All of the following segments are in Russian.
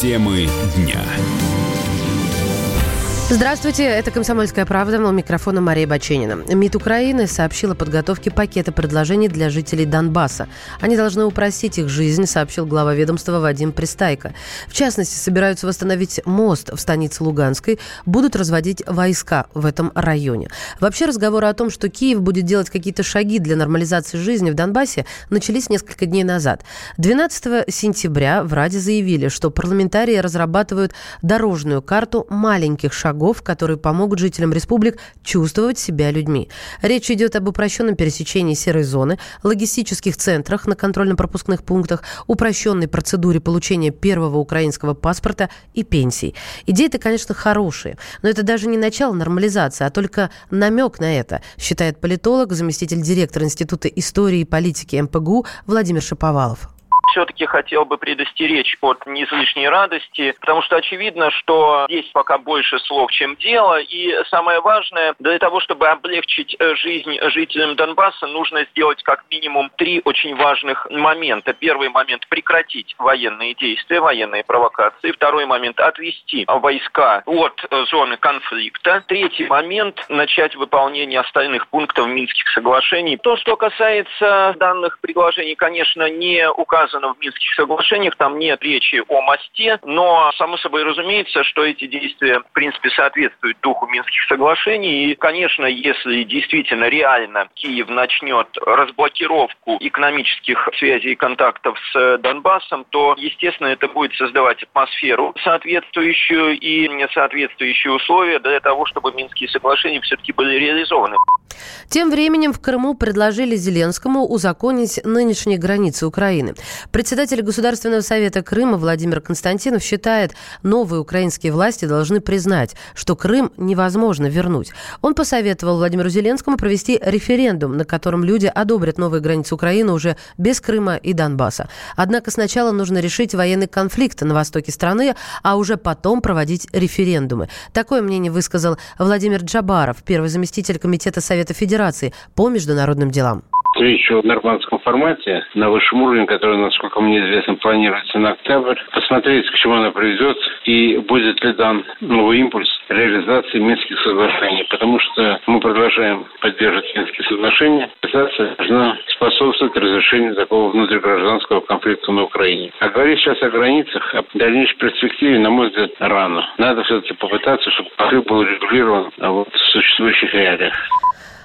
Темы дня. Здравствуйте, это «Комсомольская правда», у микрофона Мария Баченина. МИД Украины сообщил о подготовке пакета предложений для жителей Донбасса. Они должны упростить их жизнь, сообщил глава ведомства Вадим Пристайко. В частности, собираются восстановить мост в станице Луганской, будут разводить войска в этом районе. Вообще разговоры о том, что Киев будет делать какие-то шаги для нормализации жизни в Донбассе, начались несколько дней назад. 12 сентября в Раде заявили, что парламентарии разрабатывают дорожную карту маленьких шагов шагов, которые помогут жителям республик чувствовать себя людьми. Речь идет об упрощенном пересечении серой зоны, логистических центрах на контрольно-пропускных пунктах, упрощенной процедуре получения первого украинского паспорта и пенсий. Идеи-то, конечно, хорошие, но это даже не начало нормализации, а только намек на это, считает политолог, заместитель директора Института истории и политики МПГУ Владимир Шаповалов все-таки хотел бы предостеречь от излишней радости, потому что очевидно, что здесь пока больше слов, чем дело, и самое важное, для того, чтобы облегчить э, жизнь жителям Донбасса, нужно сделать как минимум три очень важных момента. Первый момент – прекратить военные действия, военные провокации. Второй момент – отвести войска от э, зоны конфликта. Третий момент – начать выполнение остальных пунктов Минских соглашений. То, что касается данных предложений, конечно, не указано прописано в Минских соглашениях, там нет речи о мосте, но, само собой разумеется, что эти действия, в принципе, соответствуют духу Минских соглашений. И, конечно, если действительно реально Киев начнет разблокировку экономических связей и контактов с Донбассом, то, естественно, это будет создавать атмосферу соответствующую и соответствующие условия для того, чтобы Минские соглашения все-таки были реализованы. Тем временем в Крыму предложили Зеленскому узаконить нынешние границы Украины. Председатель Государственного совета Крыма Владимир Константинов считает, новые украинские власти должны признать, что Крым невозможно вернуть. Он посоветовал Владимиру Зеленскому провести референдум, на котором люди одобрят новые границы Украины уже без Крыма и Донбасса. Однако сначала нужно решить военный конфликт на востоке страны, а уже потом проводить референдумы. Такое мнение высказал Владимир Джабаров, первый заместитель Комитета Совета Федерации по международным делам встречу в нормандском формате на высшем уровне, который, насколько мне известно, планируется на октябрь, посмотреть, к чему она приведет и будет ли дан новый импульс реализации Минских соглашений. Потому что мы продолжаем поддерживать Минские соглашения. Реализация должна способствовать разрешению такого внутригражданского конфликта на Украине. А говорить сейчас о границах, о дальнейшей перспективе, на мой взгляд, рано. Надо все-таки попытаться, чтобы конфликт был регулирован вот, в существующих реалиях.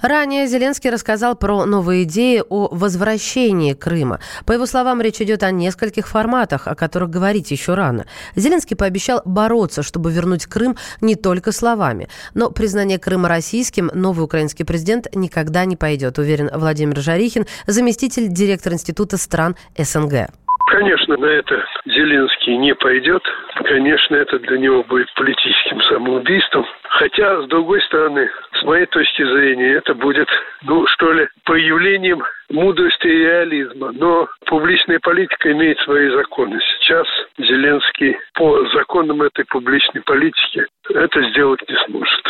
Ранее Зеленский рассказал про новые идеи о возвращении Крыма. По его словам, речь идет о нескольких форматах, о которых говорить еще рано. Зеленский пообещал бороться, чтобы вернуть Крым не только словами. Но признание Крыма российским новый украинский президент никогда не пойдет, уверен Владимир Жарихин, заместитель директора Института стран СНГ. Конечно, на это Зеленский не пойдет. Конечно, это для него будет политическим самоубийством. Хотя, с другой стороны, с моей точки зрения, это будет, ну, что ли, появлением мудрости и реализма. Но публичная политика имеет свои законы. Сейчас Зеленский по законам этой публичной политики это сделать не сможет.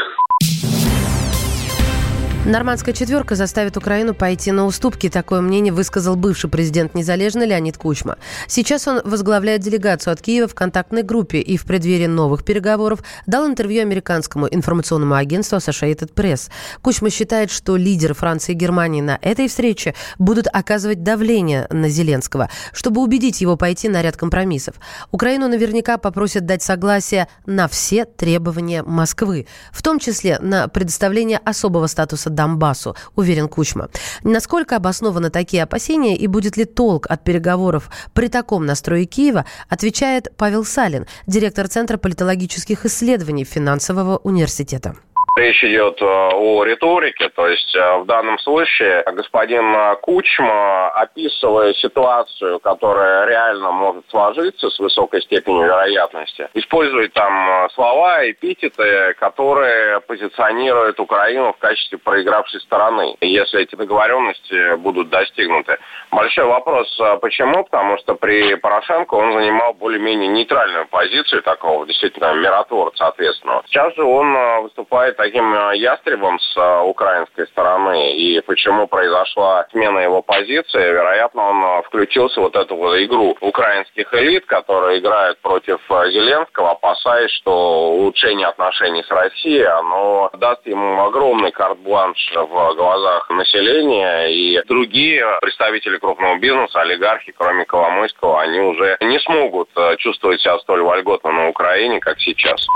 Нормандская четверка заставит Украину пойти на уступки. Такое мнение высказал бывший президент Незалежной Леонид Кучма. Сейчас он возглавляет делегацию от Киева в контактной группе и в преддверии новых переговоров дал интервью американскому информационному агентству Associated Press. Кучма считает, что лидеры Франции и Германии на этой встрече будут оказывать давление на Зеленского, чтобы убедить его пойти на ряд компромиссов. Украину наверняка попросят дать согласие на все требования Москвы, в том числе на предоставление особого статуса Донбассу, уверен Кучма. Насколько обоснованы такие опасения и будет ли толк от переговоров при таком настрое Киева, отвечает Павел Салин, директор Центра политологических исследований финансового университета. Речь идет э, о риторике, то есть э, в данном случае господин Кучма, описывая ситуацию, которая реально может сложиться с высокой степенью вероятности, использует там э, слова, эпитеты, которые позиционируют Украину в качестве проигравшей стороны, если эти договоренности будут достигнуты. Большой вопрос, почему? Потому что при Порошенко он занимал более-менее нейтральную позицию такого действительно миротворца, соответственно. Сейчас же он выступает таким ястребом с украинской стороны и почему произошла смена его позиции, вероятно, он включился вот эту вот игру украинских элит, которые играют против Зеленского, опасаясь, что улучшение отношений с Россией, оно даст ему огромный карт-бланш в глазах населения, и другие представители крупного бизнеса, олигархи, кроме Коломойского, они уже не смогут чувствовать себя столь вольготно на Украине, как сейчас.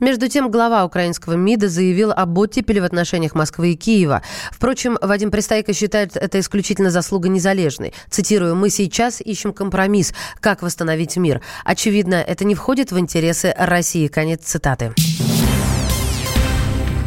Между тем, глава украинского МИДа заявил об оттепели в отношениях Москвы и Киева. Впрочем, Вадим Пристайко считает это исключительно заслуга незалежной. Цитирую, «Мы сейчас ищем компромисс, как восстановить мир. Очевидно, это не входит в интересы России». Конец цитаты.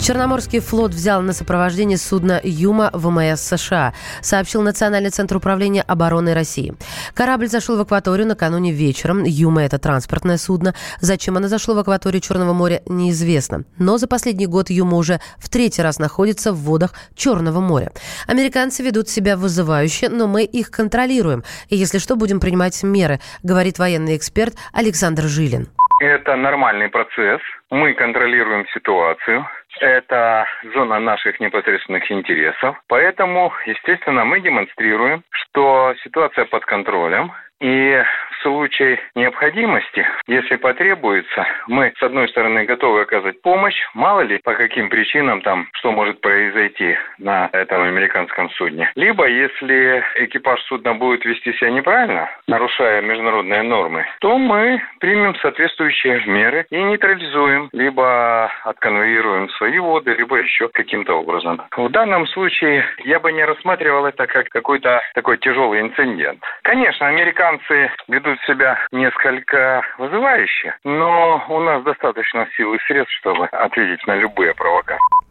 Черноморский флот взял на сопровождение судно «Юма» ВМС США, сообщил Национальный центр управления обороны России. Корабль зашел в акваторию накануне вечером. «Юма» — это транспортное судно. Зачем она зашло в акваторию Черного моря, неизвестно. Но за последний год «Юма» уже в третий раз находится в водах Черного моря. Американцы ведут себя вызывающе, но мы их контролируем. И если что, будем принимать меры, говорит военный эксперт Александр Жилин. Это нормальный процесс. Мы контролируем ситуацию. Это зона наших непосредственных интересов. Поэтому, естественно, мы демонстрируем, что ситуация под контролем. И в случае необходимости, если потребуется, мы, с одной стороны, готовы оказать помощь. Мало ли, по каким причинам там, что может произойти на этом американском судне. Либо, если экипаж судна будет вести себя неправильно, нарушая международные нормы, то мы примем соответствующие меры и нейтрализуем, либо отконвоируем свои воды, либо еще каким-то образом. В данном случае я бы не рассматривал это как какой-то такой тяжелый инцидент. Конечно, американцы ведут себя несколько вызывающе, но у нас достаточно сил и средств, чтобы ответить на любые провокации.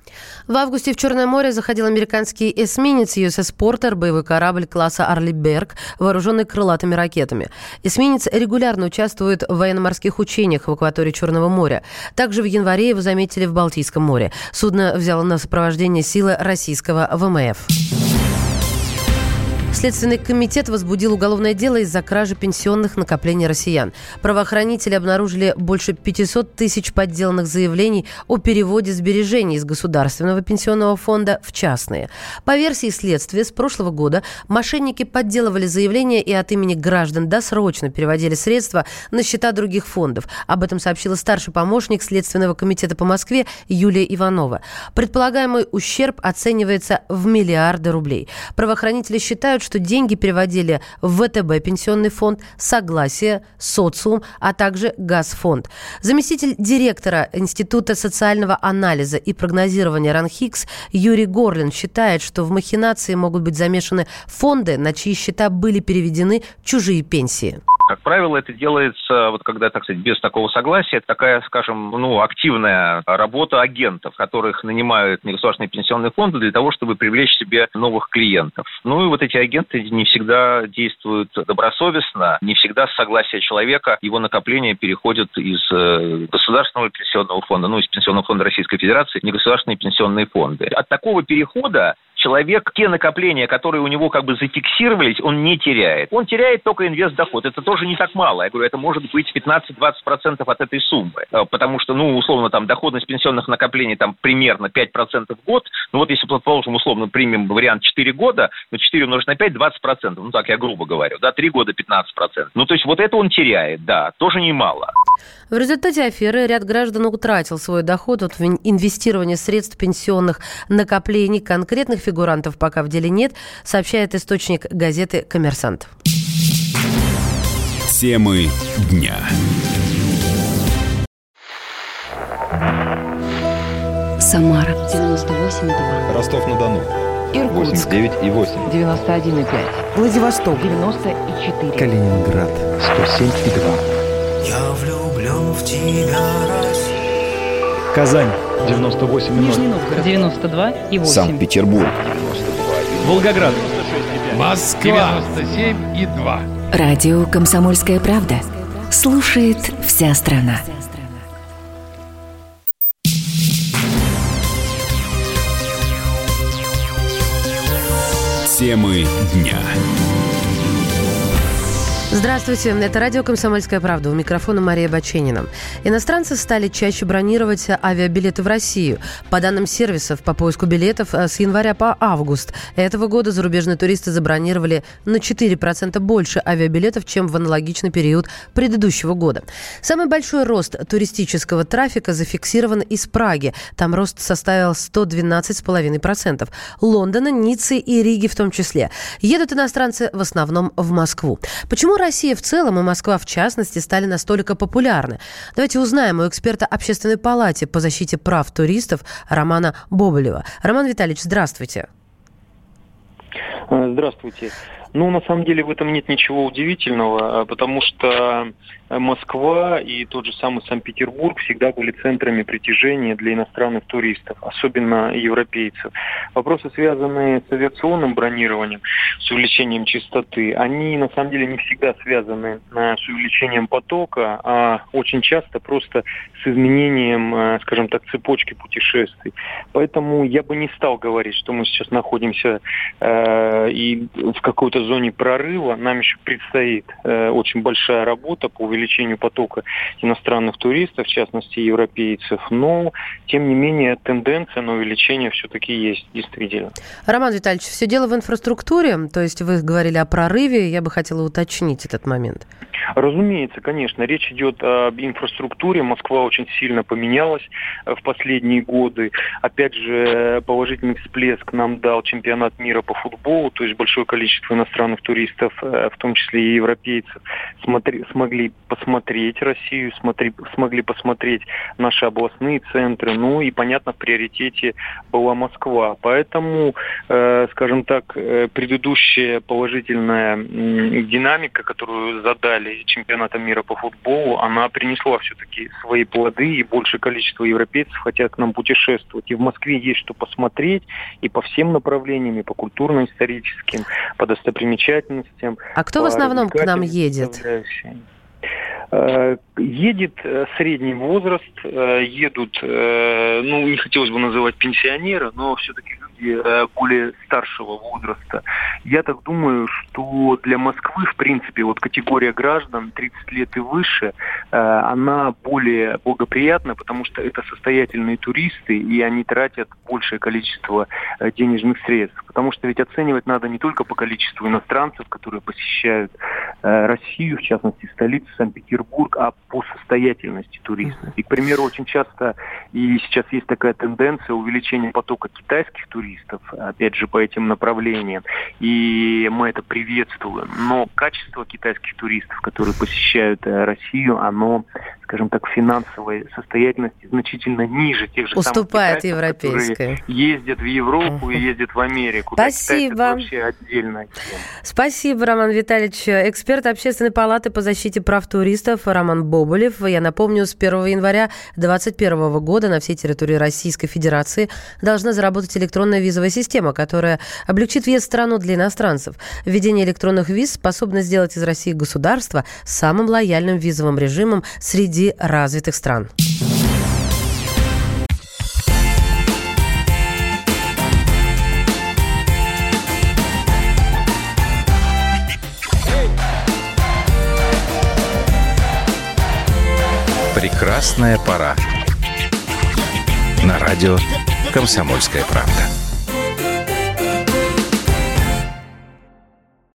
В августе в Черное море заходил американский эсминец USS Porter, боевой корабль класса Арли Берг, вооруженный крылатыми ракетами. Эсминец регулярно участвует в военно-морских учениях в акватории Черного моря. Также в январе его заметили в Балтийском море. Судно взяло на сопровождение силы российского ВМФ. Следственный комитет возбудил уголовное дело из-за кражи пенсионных накоплений россиян. Правоохранители обнаружили больше 500 тысяч подделанных заявлений о переводе сбережений из государственного пенсионного фонда в частные. По версии следствия, с прошлого года мошенники подделывали заявления и от имени граждан досрочно переводили средства на счета других фондов. Об этом сообщила старший помощник Следственного комитета по Москве Юлия Иванова. Предполагаемый ущерб оценивается в миллиарды рублей. Правоохранители считают, что деньги переводили в ВТБ пенсионный фонд, Согласие, Социум, а также Газфонд. Заместитель директора Института социального анализа и прогнозирования РАНХИКС Юрий Горлин считает, что в махинации могут быть замешаны фонды, на чьи счета были переведены чужие пенсии. Как правило, это делается, вот когда, так сказать, без такого согласия, это такая, скажем, ну, активная работа агентов, которых нанимают негосударственные пенсионные фонды для того, чтобы привлечь себе новых клиентов. Ну и вот эти агенты не всегда действуют добросовестно, не всегда с согласия человека его накопления переходят из э, государственного пенсионного фонда, ну, из Пенсионного фонда Российской Федерации, негосударственные пенсионные фонды. От такого перехода человек те накопления, которые у него как бы зафиксировались, он не теряет. Он теряет только инвест-доход. Это тоже не так мало. Я говорю, это может быть 15-20% от этой суммы. Э, потому что, ну, условно, там, доходность пенсионных накоплений там примерно 5% в год. Ну, вот если, предположим, условно примем вариант 4 года, ну, 4 умножить на 5 – 20%. Ну, так я грубо говорю. Да, 3 года – 15%. Ну, то есть вот это он теряет, да, тоже немало. В результате аферы ряд граждан утратил свой доход от инвестирования средств пенсионных накоплений. Конкретных фигурантов пока в деле нет, сообщает источник газеты «Коммерсант». Темы дня. Самара 98,2. Ростов-на-Дону. Иркутск 89,8. 91,5. Владивосток 94. Калининград 107,2. Я влюблен в тебя, Россия. Казань 98,0. Нижний Новгород 92 и 8. Санкт-Петербург. Волгоград. Москва 97 и 2. Радио «Комсомольская правда». Слушает вся страна. Темы дня. Здравствуйте, это радио «Комсомольская правда». У микрофона Мария Баченина. Иностранцы стали чаще бронировать авиабилеты в Россию. По данным сервисов по поиску билетов, э, с января по август этого года зарубежные туристы забронировали на 4% больше авиабилетов, чем в аналогичный период предыдущего года. Самый большой рост туристического трафика зафиксирован из Праги. Там рост составил 112,5%. Лондона, Ниццы и Риги в том числе. Едут иностранцы в основном в Москву. Почему Россия в целом и Москва в частности стали настолько популярны? Давайте узнаем у эксперта Общественной палаты по защите прав туристов Романа Боболева. Роман Витальевич, здравствуйте. Здравствуйте. Ну, на самом деле в этом нет ничего удивительного, а, потому что Москва и тот же самый Санкт-Петербург всегда были центрами притяжения для иностранных туристов, особенно европейцев. Вопросы, связанные с авиационным бронированием, с увеличением частоты, они на самом деле не всегда связаны с увеличением потока, а очень часто просто с изменением, скажем так, цепочки путешествий. Поэтому я бы не стал говорить, что мы сейчас находимся э, и в какой-то зоне прорыва нам еще предстоит э, очень большая работа по увеличению потока иностранных туристов, в частности европейцев, но тем не менее тенденция на увеличение все-таки есть, действительно. Роман Витальевич, все дело в инфраструктуре, то есть вы говорили о прорыве, я бы хотела уточнить этот момент. Разумеется, конечно, речь идет об инфраструктуре. Москва очень сильно поменялась э, в последние годы. Опять же, положительный всплеск нам дал чемпионат мира по футболу, то есть большое количество иностранных туристов, э, в том числе и европейцев, смотри, смогли посмотреть Россию, смотри, смогли посмотреть наши областные центры. Ну и, понятно, в приоритете была Москва. Поэтому, э, скажем так, предыдущая положительная динамика, которую задали чемпионата мира по футболу, она принесла все-таки свои плоды, и большее количество европейцев хотят к нам путешествовать. И в Москве есть что посмотреть, и по всем направлениям, и по культурно-историческим, по достопримечательностям. А кто в основном к нам едет? Э, едет э, средний возраст, э, едут, ну, не хотелось бы называть пенсионеры, но все-таки люди более старшего возраста. Я так думаю, что для Москвы, в принципе, вот категория граждан 30 лет и выше, она более благоприятна, потому что это состоятельные туристы, и они тратят большее количество денежных средств. Потому что ведь оценивать надо не только по количеству иностранцев, которые посещают Россию, в частности, столицу Санкт-Петербург, а по состоятельности туриста. И, к примеру, очень часто и сейчас есть такая тенденция увеличения потока китайских туристов, опять же, по этим направлениям. И мы это приветствуем. Но качество китайских туристов, которые посещают э, Россию, оно скажем так, финансовой состоятельности значительно ниже тех же Уступает самых европейской. ездят в Европу и ездят в Америку. Спасибо. Да. Спасибо, Роман Витальевич. Эксперт Общественной палаты по защите прав туристов Роман Боболев. Я напомню, с 1 января 2021 года на всей территории Российской Федерации должна заработать электронная визовая система, которая облегчит въезд в страну для иностранцев. Введение электронных виз способно сделать из России государство самым лояльным визовым режимом среди развитых стран. Прекрасная пора. На радио «Комсомольская правда».